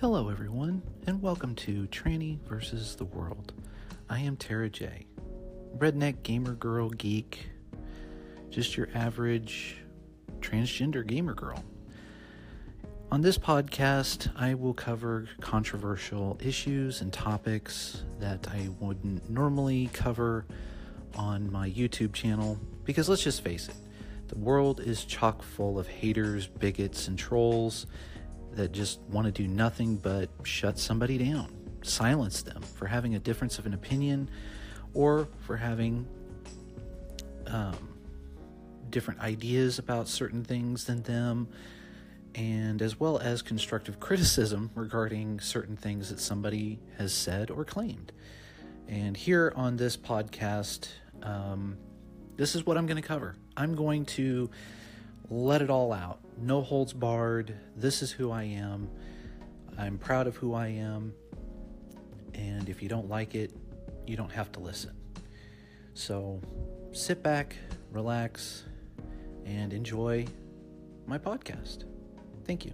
Hello, everyone, and welcome to Tranny versus the World. I am Tara J. Redneck gamer girl geek, just your average transgender gamer girl. On this podcast, I will cover controversial issues and topics that I wouldn't normally cover on my YouTube channel because let's just face it, the world is chock full of haters, bigots, and trolls that just want to do nothing but shut somebody down, silence them for having a difference of an opinion or for having um, different ideas about certain things than them, and as well as constructive criticism regarding certain things that somebody has said or claimed. And here on this podcast, um, this is what I'm going to cover. I'm going to let it all out. No holds barred. This is who I am. I'm proud of who I am. And if you don't like it, you don't have to listen. So sit back, relax, and enjoy my podcast. Thank you.